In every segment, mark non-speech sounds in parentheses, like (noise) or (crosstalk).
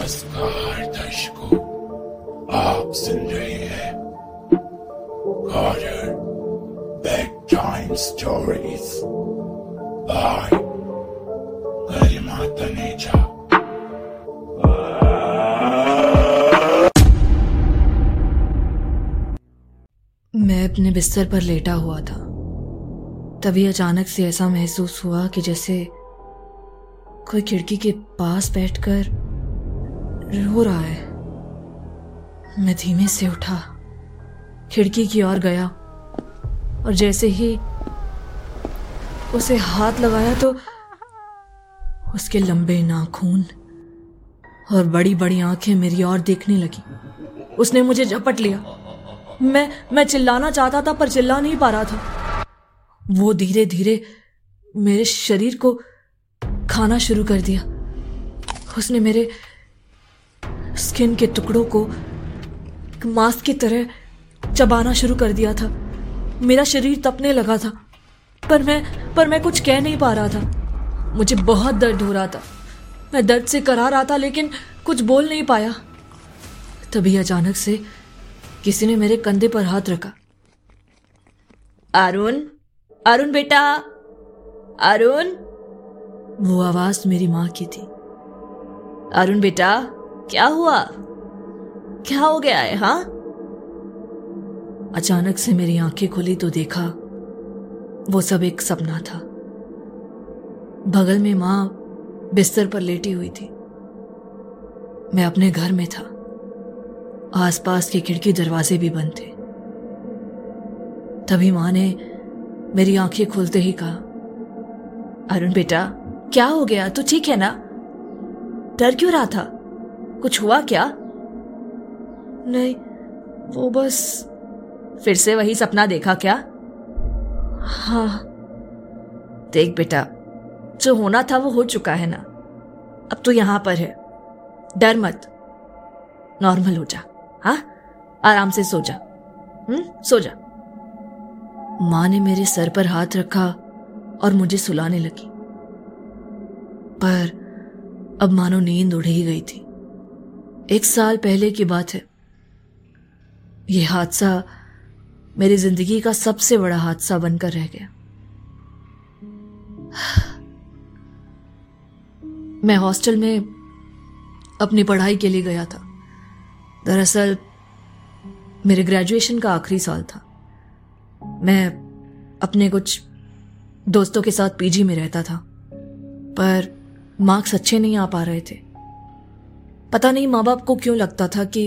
नमस्कार, दर्शकों। आप सुन रहे हैं horror bedtime stories by Garima Taneja मैं अपने बिस्तर पर लेटा हुआ था। तभी अचानक से ऐसा महसूस हुआ कि जैसे कोई खिड़की के पास बैठकर रो रहा है। मैं धीमे से उठा, खिड़की की ओर गया और जैसे ही उसे हाथ लगाया तो उसके लंबे नाखून और बड़ी बड़ी आँखें मेरी ओर देखने लगी। उसने मुझे झपट लिया। मैं मैं चिल्लाना चाहता था पर चिल्ला नहीं पा रहा था। वो धीरे धीरे मेरे शरीर को खाना शुरू कर दिया। उसने मेरे स्किन के टुकड़ों को मांस की तरह चबाना शुरू कर दिया था। मेरा शरीर तपने लगा था पर मैं पर मैं कुछ कह नहीं पा रहा था। मुझे बहुत दर्द हो रहा था। मैं दर्द से करा रहा था लेकिन कुछ बोल नहीं पाया। तभी अचानक से किसी ने मेरे कंधे पर हाथ रखा। अरुण? अरुण बेटा? अरुण? वो आवाज़ मेरी माँ की थी। अरुण बेटा? क्या हुआ? क्या हो गया है हाँ? अचानक से मेरी आँखें खुली तो देखा वो सब एक सपना था। बगल में माँ बिस्तर पर लेटी हुई थी। मैं अपने घर में था। आसपास के खिड़की दरवाजे भी बंद थे। तभी माँ ने मेरी आँखें खोलते ही कहा, अरुण बेटा, क्या हो गया? तू ठीक है ना? डर क्यों रहा था? कुछ हुआ क्या? नहीं वो बस फिर से वही सपना देखा क्या? हाँ। देख बेटा जो होना था वो हो चुका है ना। अब तो यहाँ पर है। डर मत। नॉर्मल हो जा। हा? आराम से सो जा। हम्म? सो जा। माँ ने मेरे सर पर हाथ रखा और मुझे सुलाने लगी। पर अब मानो नींद उड़ ही गई थी। एक साल पहले की बात है। यह हादसा मेरी ज़िंदगी का सबसे बड़ा हादसा बनकर रह गया। मैं हॉस्टल में अपनी पढ़ाई के लिए गया था। दरअसल, मेरे ग्रेजुएशन का आखिरी साल था। मैं अपने कुछ दोस्तों के साथ पीजी में रहता था, पर मार्क्स अच्छे नहीं आ पा रहे थे। पता नहीं माँ बाप को क्यों लगता था कि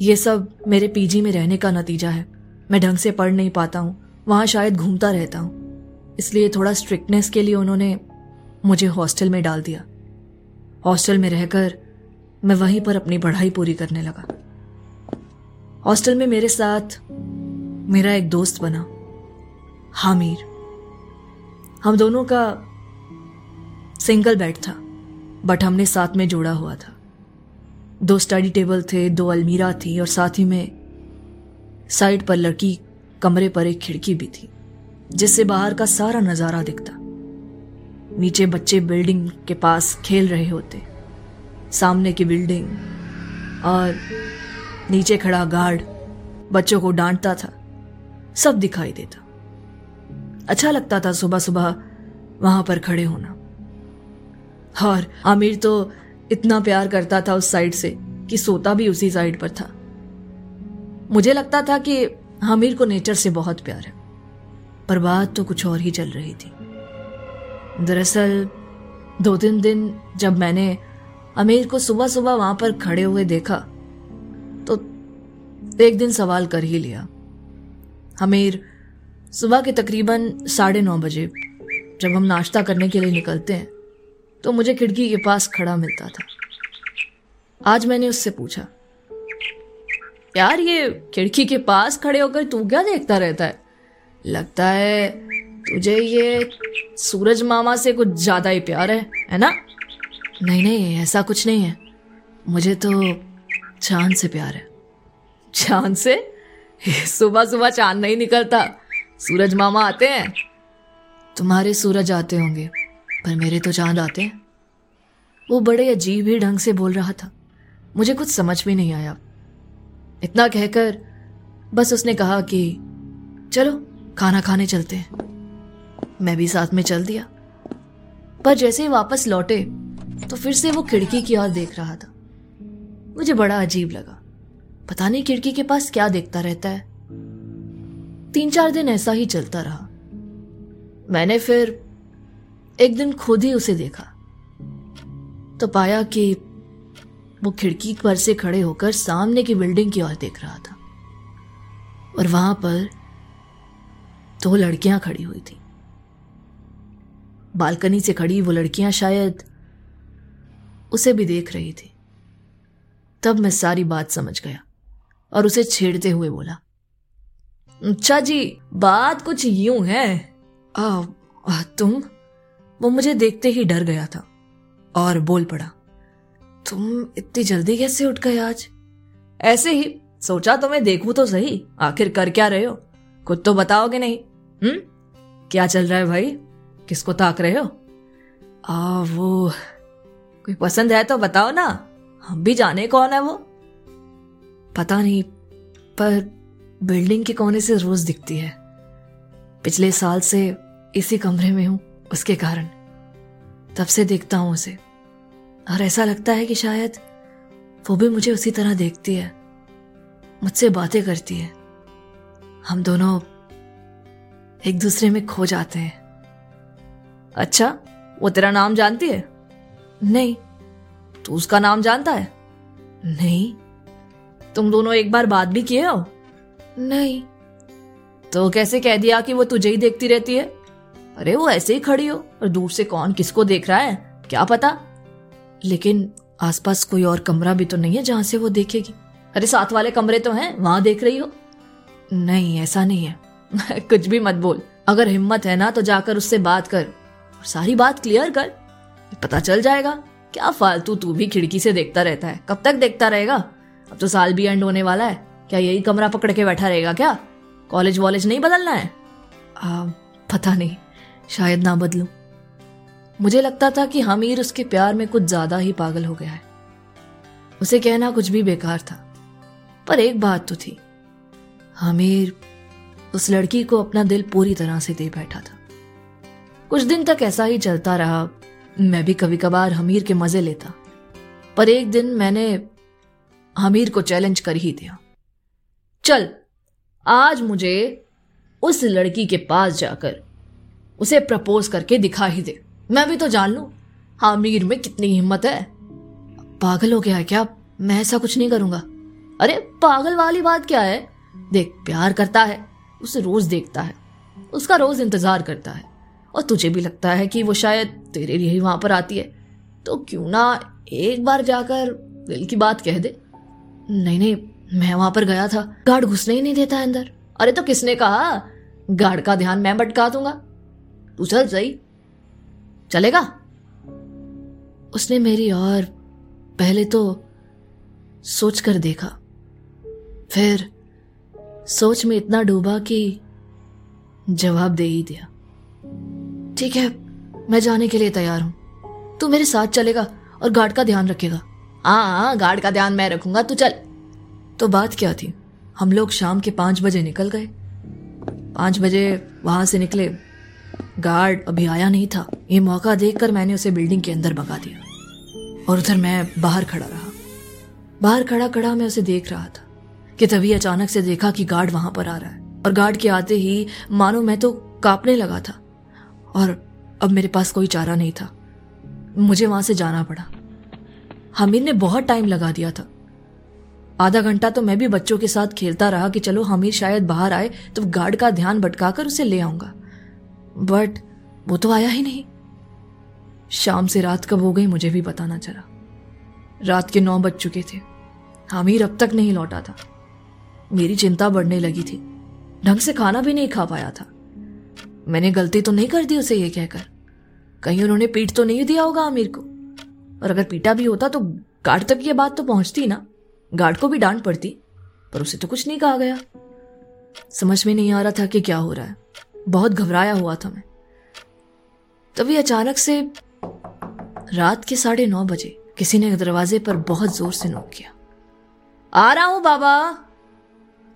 ये सब मेरे पीजी में रहने का नतीजा है। मैं ढंग से पढ़ नहीं पाता हूँ, वहाँ शायद घूमता रहता हूँ। इसलिए थोड़ा स्ट्रिक्टनेस के लिए उन्होंने मुझे हॉस्टल में डाल दिया। हॉस्टल में रहकर मैं वहीं पर अपनी पढ़ाई पूरी करने लगा। हॉस्टल में मेरे साथ मेरा एक दोस्त बना, हामिर। हम दोनों का सिंगल बेड था बट हमने साथ में जोड़ा हुआ था। दो स्टडी टेबल थे, दो अलमीरा थी और साथ ही में साइड पर लड़की कमरे पर एक खिड़की भी थी, जिससे बाहर का सारा नज़ारा दिखता। नीचे बच्चे बिल्डिंग के पास खेल रहे होते, सामने की बिल्डिंग और नीचे खड़ा गार्ड बच्चों को डांटता था, सब दिखाई देता। अच्छा लगता था सुबह सुबह वहाँ पर खड़े होना। और आमिर तो इतना प्यार करता था उस साइड से कि सोता भी उसी साइड पर था। मुझे लगता था कि आमिर को नेचर से बहुत प्यार है, पर बात तो कुछ और ही चल रही थी। दरअसल दो तीन दिन जब मैंने अमीर को सुबह सुबह वहाँ पर खड़े हुए देखा तो एक दिन सवाल कर ही लिया। हमीर, सुबह के तकरीबन साढ़े नौ बजे जब हम नाश्ता करने के लिए निकलते हैं तो मुझे खिड़की के पास खड़ा मिलता था। आज मैंने उससे पूछा, यार, ये खिड़की के पास खड़े होकर तू क्या देखता रहता है? लगता है तुझे ये सूरज मामा से कुछ ज़्यादा ही प्यार है है ना? नहीं नहीं, ऐसा कुछ नहीं है। मुझे तो चाँद से प्यार है। चाँद से? सुबह सुबह चाँद नहीं निकलता। सूरज मामा आते हैं। तुम्हारे सूरज आते होंगे। पर मेरे तो चाँद आते हैं। वो बड़े अजीब ही ढंग से बोल रहा था। मुझे कुछ समझ में नहीं आया। इतना कहकर बस उसने कहा कि, चलो, खाना खाने चलते हैं। मैं भी साथ में चल दिया। पर जैसे ही वापस लौटे तो फिर से वो खिड़की की ओर देख रहा था। मुझे बड़ा अजीब लगा। पता नहीं खिड़की के पास क्या देखता रहता है। तीन चार दिन ऐसा ही चलता रहा। मैंने फिर एक दिन खुद ही उसे देखा। तो पाया कि वो खिड़की पर से खड़े होकर सामने की बिल्डिंग की ओर देख रहा था। और वहाँ पर दो लड़कियाँ खड़ी हुई थी। बालकनी से खड़ी वो लड़कियाँ शायद उसे भी देख रही थी। तब मैं सारी बात समझ गया और उसे छेड़ते हुए बोला अच्छा जी बात कुछ यूँ है? आ, आ, तुम वो मुझे देखते ही डर गया था और बोल पड़ा, तुम इतनी जल्दी कैसे उठ गए आज? ऐसे ही, सोचा तुम्हें देखूँ तो सही, आखिर कर क्या रहे हो? कुछ तो बताओगे नहीं हम्म? क्या चल रहा है भाई? किसको ताक रहे हो? आ, वो, कोई पसंद है तो बताओ ना, हम भी जाने कौन है वो? पता नहीं, पर बिल्डिंग के कोने से रोज दिखती है। पिछले साल से इसी कमरे में हूँ। उसके कारण। तब से देखता हूँ उसे। और ऐसा लगता है कि शायद वो भी मुझे उसी तरह देखती है। मुझसे बातें करती है। हम दोनों एक दूसरे में खो जाते हैं। अच्छा वो तेरा नाम जानती है? नहीं तू उसका नाम जानता है? नहीं। तुम दोनों एक बार बात भी किए हो? नहीं। तो कैसे कह दिया कि वो तुझे ही देखती रहती है? अरे वो ऐसे ही खड़ी हो और दूर से कौन किसको देख रहा है? क्या पता? लेकिन आसपास कोई और कमरा भी तो नहीं है जहाँ से वो देखेगी। अरे साथ वाले कमरे तो हैं वहाँ देख रही हो? नहीं ऐसा नहीं है। (laughs) कुछ भी मत बोल। अगर हिम्मत है ना तो जाकर उससे बात कर। और सारी बात क्लियर कर। पता चल जाएगा। क्या फालतू तू भी खिड़की से देखता रहता है? कब तक देखता रहेगा? अब तो साल भी एंड होने वाला है। क्या यही कमरा पकड़ के बैठा रहेगा क्या? कॉलेज वॉलेज नहीं बदलना है? आ, पता नहीं। शायद ना बदलू। मुझे लगता था कि हमीर उसके प्यार में कुछ ज़्यादा ही पागल हो गया है। उसे कहना कुछ भी बेकार था, पर एक बात तो थी। हमीर उस लड़की को अपना दिल पूरी तरह से दे बैठा था। कुछ दिन तक ऐसा ही चलता रहा, मैं भी कभी कभार हमीर के मज़े लेता, पर एक दिन मैंने हमीर को चैलेंज कर ही दिया। चल, आज मुझे उस लड़की के पास जाकर उसे प्रपोज करके दिखा ही दे। मैं भी तो जान लू। हमीर में कितनी हिम्मत है। पागल हो गया है क्या? मैं ऐसा कुछ नहीं करूँगा। अरे, पागल वाली बात क्या है? देख, प्यार करता है, उसे रोज देखता है। उसका रोज इंतज़ार करता है। और तुझे भी लगता है कि वो शायद तेरे लिए ही वहाँ पर आती है। तो क्यों ना एक बार जाकर दिल की बात कह दे। नहीं नहीं, मैं वहाँ पर गया था। गार्ड घुसने ही नहीं देता अंदर। अरे तो किसने कहा? गार्ड का ध्यान मैं भटका दूँगा। तू चल सही। चलेगा? उसने मेरी और पहले तो सोच कर देखा। फिर सोच में इतना डूबा कि जवाब दे ही दिया। ठीक है, मैं जाने के लिए तैयार हूँ। तू मेरे साथ चलेगा और गार्ड का ध्यान रखेगा। हाँ हाँ गार्ड का ध्यान मैं रखूँगा, तू चल। तो बात क्या थी? हम लोग शाम के पाँच बजे निकल गए। पाँच बजे वहाँ से निकले गार्ड अभी आया नहीं था। ये मौका देखकर मैंने उसे बिल्डिंग के अंदर भगा दिया। और उधर मैं बाहर खड़ा रहा। बाहर खड़ा खड़ा मैं उसे देख रहा था कि तभी अचानक से देखा कि गार्ड वहाँ पर आ रहा है। और गार्ड के आते ही, मानो मैं तो कांपने लगा था। और अब मेरे पास कोई चारा नहीं था। मुझे वहाँ से जाना पड़ा। हमीर ने बहुत टाइम लगा दिया था। आधा घंटा तो मैं भी बच्चों के साथ खेलता रहा कि चलो हमीर शायद बाहर आए तो गार्ड का ध्यान भटकाकर उसे ले आऊँगा। बट वो तो आया ही नहीं। शाम से रात कब हो गई मुझे भी पता ना चला। रात के नौ बज चुके थे। हमीर अब तक नहीं लौटा था। मेरी चिंता बढ़ने लगी थी। ढंग से खाना भी नहीं खा पाया था। मैंने गलती तो नहीं कर दी उसे ये कहकर। कहीं उन्होंने पीट तो नहीं दिया होगा आमिर को। और अगर पीटा भी होता तो गार्ड तक ये बात तो पहुँचती ना। गार्ड को भी डांट पड़ती, पर उसे तो कुछ नहीं कहा गया। समझ में नहीं आ रहा था कि क्या हो रहा है। बहुत घबराया हुआ था मैं। तभी अचानक से रात के साढ़े नौ बजे किसी ने दरवाजे पर बहुत ज़ोर से नोक किया। आ रहा हूँ बाबा।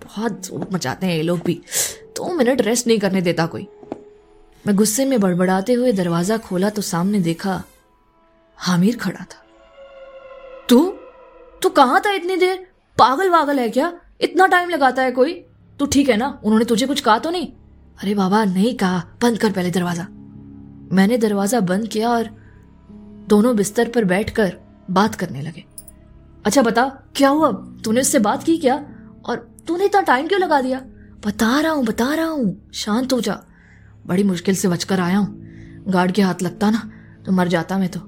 बहुत ज़ोर मचाते हैं ये लोग भी। दो मिनट रेस्ट नहीं करने देता कोई। मैं गुस्से में बड़बड़ाते हुए दरवाज़ा खोला तो सामने देखा, हामिर खड़ा था। तू? तू कहाँ था इतनी देर? पागल वागल है क्या? इतना टाइम लगाता है कोई? तू ठीक है ना? उन्होंने तुझे कुछ कहा तो नहीं? अरे बाबा, नहीं कहा। बंद कर पहले दरवाज़ा। मैंने दरवाज़ा बंद किया और दोनों बिस्तर पर बैठकर बात करने लगे। अच्छा बता, क्या हुआ? तूने उससे बात की क्या? और तूने इतना टाइम क्यों लगा दिया? बता रहा हूँ, बता रहा हूँ। शांत हो जा। बड़ी मुश्किल से बचकर आया हूँ। गार्ड के हाथ लगता ना तो मर जाता मैं तो।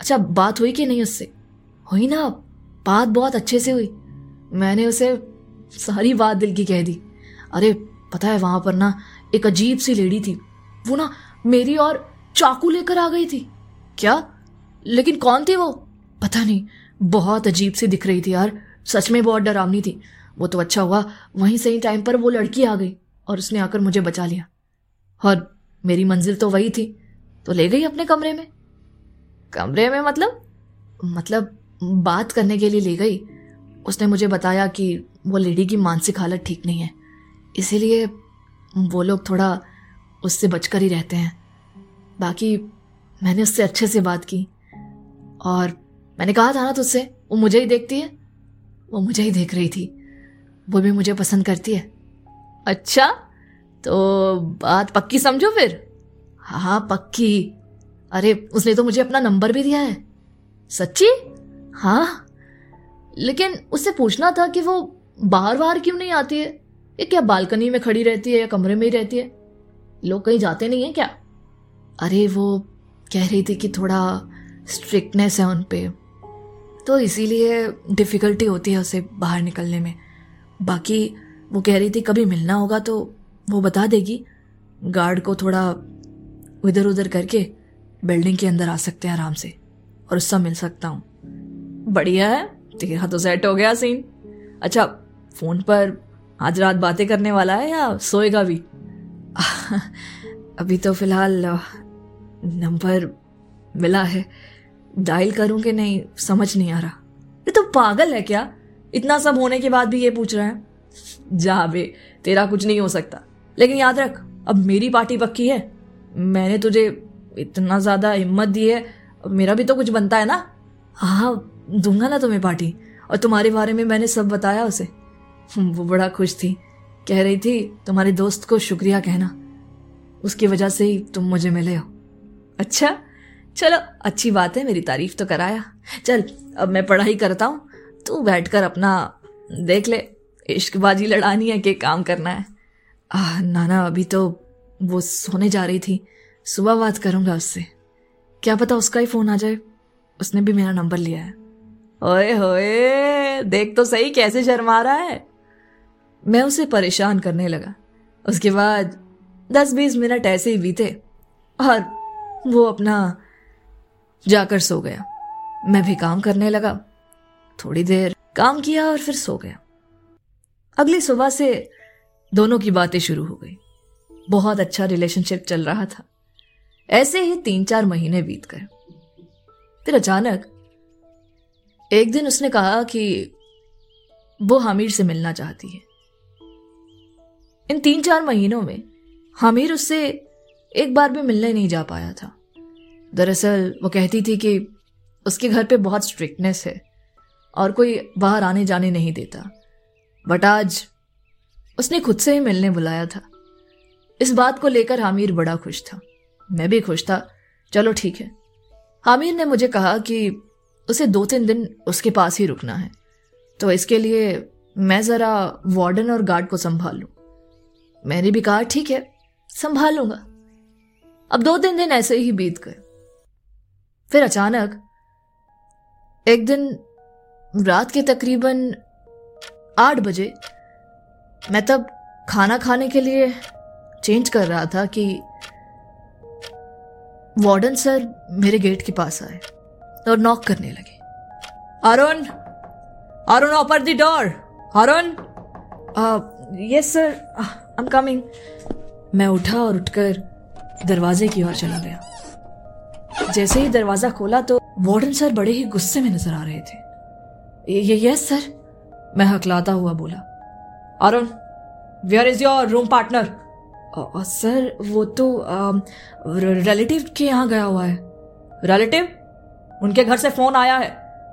अच्छा बात हुई कि नहीं उससे? हुई ना, बात बहुत अच्छे से हुई। मैंने उसे सारी बात दिल की कह दी। अरे, पता है वहाँ पर ना एक अजीब सी लेडी थी। वो ना मेरी और चाकू लेकर आ गई थी। क्या? लेकिन कौन थी वो? पता नहीं। बहुत अजीब सी दिख रही थी यार। सच में बहुत डरावनी थी। वो तो अच्छा हुआ। वहीं सही टाइम पर वो लड़की आ गई और उसने आकर मुझे बचा लिया। और मेरी मंजिल तो वही थी। तो ले गई अपने कमरे में। कमरे में मतलब? मतलब बात करने के लिए ले गई। उसने मुझे बताया कि वो लेडी की मानसिक हालत ठीक नहीं है। इसीलिए वो लोग थोड़ा उससे बचकर ही रहते हैं। बाकी मैंने उससे अच्छे से बात की। और मैंने कहा था ना तुझसे, वो मुझे ही देखती है। वो मुझे ही देख रही थी। वो भी मुझे पसंद करती है। अच्छा तो बात पक्की समझो फिर? हाँ पक्की। अरे, उसने तो मुझे अपना नंबर भी दिया है। सच्ची? हाँ। लेकिन उससे पूछना था कि वो बार बार क्यों नहीं आती है? ये क्या बालकनी में खड़ी रहती है या कमरे में ही रहती है? लोग कहीं जाते नहीं है क्या? अरे वो कह रही थी कि थोड़ा स्ट्रिक्टनेस है उन पर तो इसीलिए डिफ़िकल्टी होती है उसे बाहर निकलने में। बाकी वो कह रही थी कभी मिलना होगा तो वो बता देगी। गार्ड को थोड़ा इधर उधर करके बिल्डिंग के अंदर आ सकते हैं आराम से और उससे मिल सकता हूँ। बढ़िया है, तेरा तो सेट हो गया सीन अच्छा फ़ोन पर आज रात बातें करने वाला है या सोएगा भी? अभी तो फ़िलहाल नंबर मिला है। डायल करूँ कि नहीं, समझ नहीं आ रहा। ये तो पागल है क्या? इतना सब होने के बाद भी ये पूछ रहा है। जा बे, तेरा कुछ नहीं हो सकता। लेकिन याद रख, अब मेरी पार्टी पक्की है। मैंने तुझे इतना ज़्यादा हिम्मत दी है मेरा भी तो कुछ बनता है ना? हाँ दूँगा ना तुम्हें पार्टी। और तुम्हारे बारे में मैंने सब बताया उसे। वो बड़ा खुश थी। कह रही थी तुम्हारे दोस्त को शुक्रिया कहना। उसकी वजह से ही तुम मुझे मिले हो। अच्छा चलो अच्छी बात है मेरी तारीफ़ तो कराया। चल अब मैं पढ़ाई करता हूँ। तू बैठकर अपना देख ले इश्कबाजी लड़ानी है कि काम करना है। आ, नाना अभी तो वो सोने जा रही थी। सुबह बात करूँगा उससे। क्या पता उसका ही फ़ोन आ जाए। उसने भी मेरा नंबर लिया है। ओए होए देख तो सही कैसे शर्मा रहा है। मैं उसे परेशान करने लगा। उसके बाद दस बीस मिनट ऐसे ही बीते और वो अपना जाकर सो गया। मैं भी काम करने लगा। थोड़ी देर काम किया और फिर सो गया। अगली सुबह से दोनों की बातें शुरू हो गई। बहुत अच्छा रिलेशनशिप चल रहा था। ऐसे ही तीन चार महीने बीत गए। फिर अचानक एक दिन उसने कहा कि वो हामिर से मिलना चाहती है। इन तीन चार महीनों में हामिर उससे एक बार भी मिलने नहीं जा पाया था। दरअसल वो कहती थी कि उसके घर पे बहुत स्ट्रिक्टनेस है और कोई बाहर आने जाने नहीं देता। बट आज उसने खुद से ही मिलने बुलाया था। इस बात को लेकर हामिर बड़ा खुश था। मैं भी खुश था। चलो ठीक है। हामिर ने मुझे कहा कि उसे दो तीन दिन उसके पास ही रुकना है। तो इसके लिए मैं ज़रा वार्डन और गार्ड को संभाल। लूँ मैंने भी कहा, ठीक है संभाल लूँगा अब दो तीन दिन ऐसे ही बीत गए। फिर अचानक, एक दिन रात के तकरीबन आठ बजे, मैं तब खाना खाने के लिए चेंज कर रहा था कि वार्डन सर मेरे गेट के पास आए और नॉक करने लगे। Arun Arun open the door Arun! Yes sir I am coming मैं उठा और उठकर दरवाजे की ओर चला गया। जैसे ही दरवाज़ा खोला तो वार्डन सर बड़े ही गुस्से में नज़र आ रहे थे। ये यस सर मैं हकलाता हुआ बोला। Arun where is your room partner sir वो तो रिलेटिव के यहाँ गया हुआ है। रिलेटिव उनके घर से फ़ोन आया है।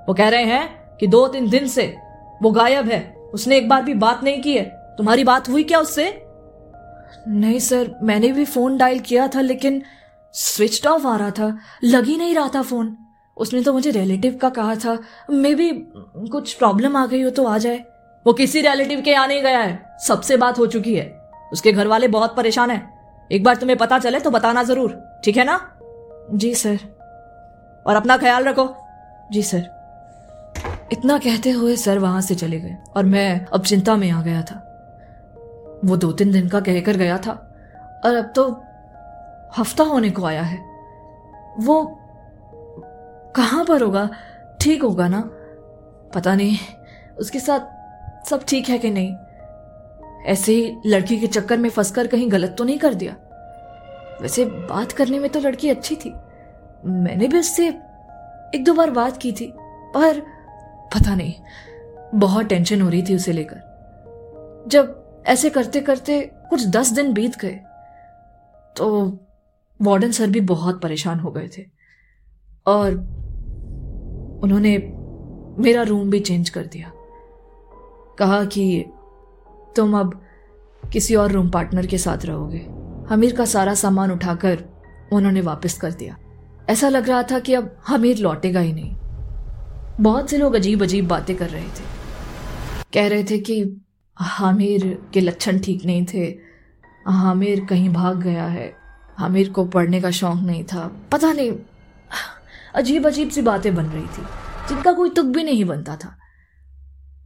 वो कह रहे हैं कि दो तीन दिन से वो गायब है। उसने एक बार भी बात नहीं की है। तुम्हारी बात हुई क्या उससे? नहीं सर मैंने भी फ़ोन डायल किया था लेकिन स्विच ऑफ़ आ रहा था। लग ही नहीं रहा था फ़ोन। उसने तो मुझे रिलेटिव का कहा था। मे बी कुछ प्रॉब्लम आ गई हो तो आ जाए। वो किसी रिलेटिव के यहाँ नहीं गया है। सबसे बात हो चुकी है। उसके घर वाले बहुत परेशान हैं। एक बार तुम्हें पता चले तो बताना ज़रूर। ठीक है ना? जी सर। और अपना ख्याल रखो। जी सर। इतना कहते हुए सर वहाँ से चले गए। और मैं अब चिंता में आ गया था। वो दो तीन दिन का कहकर गया था। और अब तो हफ़्ता होने को आया है। वो कहाँ पर होगा? ठीक होगा ना? पता नहीं। उसके साथ सब ठीक है कि नहीं? ऐसे ही लड़की के चक्कर में फंसकर कहीं गलत तो नहीं कर दिया? वैसे बात करने में तो लड़की अच्छी थी। मैंने भी उससे एक दो बार बात की थी, पर पता नहीं, बहुत टेंशन हो रही थी उसे लेकर। जब ऐसे करते करते कुछ दस दिन बीत गए। तो वार्डन सर भी बहुत परेशान हो गए थे। और उन्होंने मेरा रूम भी चेंज कर दिया। कहा कि तुम अब किसी और रूम पार्टनर के साथ रहोगे। हमीर का सारा सामान उठाकर उन्होंने वापस कर दिया। ऐसा लग रहा था कि अब हमीर लौटेगा ही नहीं। बहुत से लोग अजीब अजीब बातें कर रहे थे। कह रहे थे कि हामिर के लक्षण ठीक नहीं थे। हामिर कहीं भाग गया है। हामिर को पढ़ने का शौक नहीं था। पता नहीं अजीब अजीब सी बातें बन रही थी, जिनका कोई तुक भी नहीं बनता था।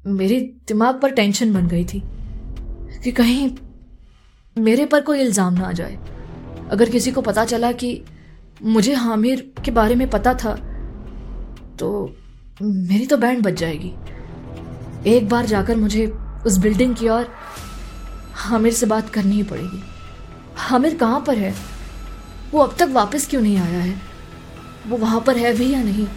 मेरे दिमाग पर टेंशन बन गई थी कि कहीं मेरे पर कोई इल्ज़ाम ना आ जाए। अगर किसी को पता चला कि मुझे हामिर के बारे में पता था तो मेरी तो बैंड बच जाएगी। एक बार जाकर मुझे उस बिल्डिंग की ओर हामिर से बात करनी ही पड़ेगी। हामिर कहाँ पर है? वो अब तक वापस क्यों नहीं आया है? वो वहाँ पर है भी या नहीं?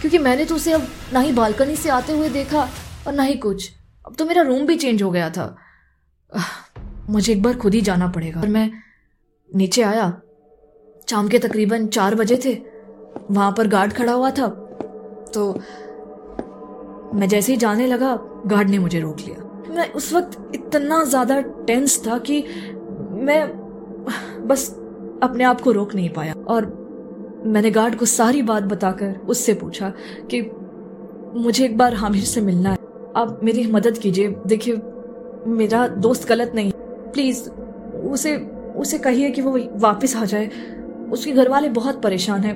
क्योंकि मैंने तो उसे अब ना ही बालकनी से आते हुए देखा और ना ही कुछ। अब तो मेरा रूम भी चेंज हो गया था। मुझे एक बार खुद ही जाना पड़ेगा। और मैं नीचे आया। शाम के तकरीबन चार बजे थे। वहाँ पर गार्ड खड़ा हुआ था। तो मैं जैसे ही जाने लगा गार्ड ने मुझे रोक लिया। मैं उस वक्त इतना ज़्यादा टेंस था कि मैं बस अपने आप को रोक नहीं पाया। और मैंने गार्ड को सारी बात बताकर उससे पूछा कि मुझे एक बार हामिर से मिलना है। आप मेरी मदद कीजिए। देखिए, मेरा दोस्त गलत नहीं प्लीज़, उसे उसे कहिए कि वो वापस आ जाए। उसके घर वाले बहुत परेशान हैं।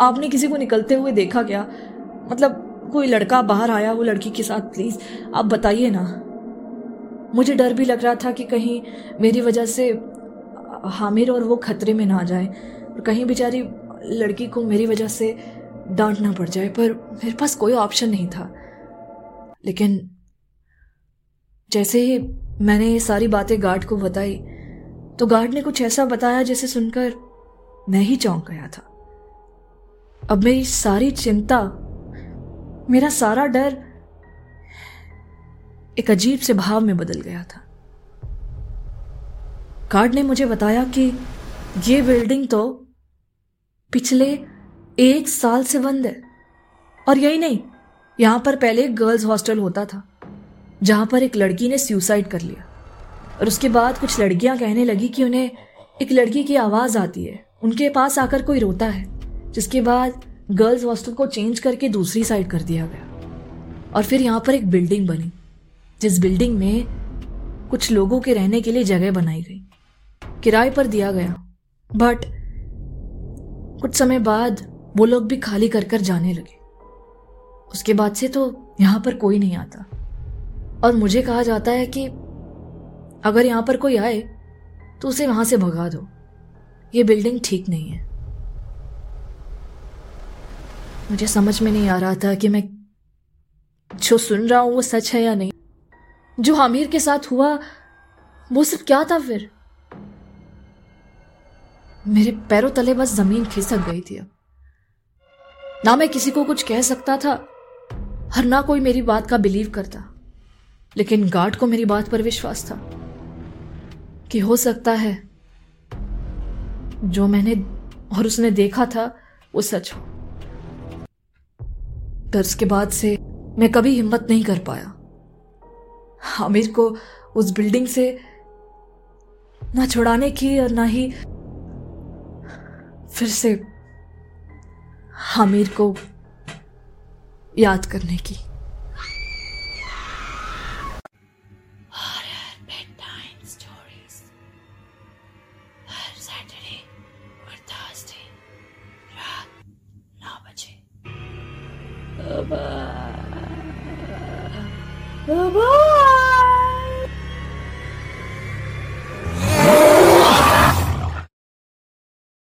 आपने किसी को निकलते हुए देखा क्या? मतलब कोई लड़का बाहर आया वो लड़की के साथ? प्लीज़, आप बताइए ना। मुझे डर भी लग रहा था कि कहीं मेरी वजह से हामिर और वो खतरे में ना जाए। और कहीं बेचारी लड़की को मेरी वजह से डांटना पड़ जाए, पर मेरे पास कोई ऑप्शन नहीं था। लेकिन जैसे ही मैंने ये सारी बातें गार्ड को बताई तो गार्ड ने कुछ ऐसा बताया जिसे सुनकर मैं ही चौंक गया था। अब मेरी सारी चिंता, मेरा सारा डर एक अजीब से भाव में बदल गया था। गार्ड ने मुझे बताया कि ये बिल्डिंग तो पिछले एक साल से बंद है। और यही नहीं, यहाँ पर पहले एक गर्ल्स हॉस्टल होता था, जहाँ पर एक लड़की ने सुसाइड कर लिया। और उसके बाद कुछ लड़कियाँ कहने लगी कि उन्हें एक लड़की की आवाज़ आती है, उनके पास आकर कोई रोता है, जिसके बाद गर्ल्स हॉस्टल को चेंज करके दूसरी साइड कर दिया गया। और फिर यहाँ पर एक बिल्डिंग बनी। जिस बिल्डिंग में कुछ लोगों के रहने के लिए जगह बनाई गई। किराए पर दिया गया। बट कुछ समय बाद वो लोग भी खाली कर कर जाने लगे। उसके बाद से तो यहाँ पर कोई नहीं आता। और मुझे कहा जाता है कि अगर यहाँ पर कोई आए तो उसे वहाँ से भगा दो। ये बिल्डिंग ठीक नहीं है। मुझे समझ में नहीं आ रहा था कि मैं जो सुन रहा हूँ वो सच है या नहीं। जो आमिर के साथ हुआ, वो सब क्या था फिर? मेरे पैरों तले बस ज़मीन खिसक गई थी अब। ना मैं किसी को कुछ कह सकता था हर ना कोई मेरी बात का बिलीव करता। लेकिन गार्ड को मेरी बात पर विश्वास था कि हो सकता है, जो मैंने और उसने देखा था, वो सच हो। दर्ज के बाद से मैं कभी हिम्मत नहीं कर पाया। आमिर को उस बिल्डिंग से ना छुड़ाने की और ना ही फिर से आमिर को याद करने की।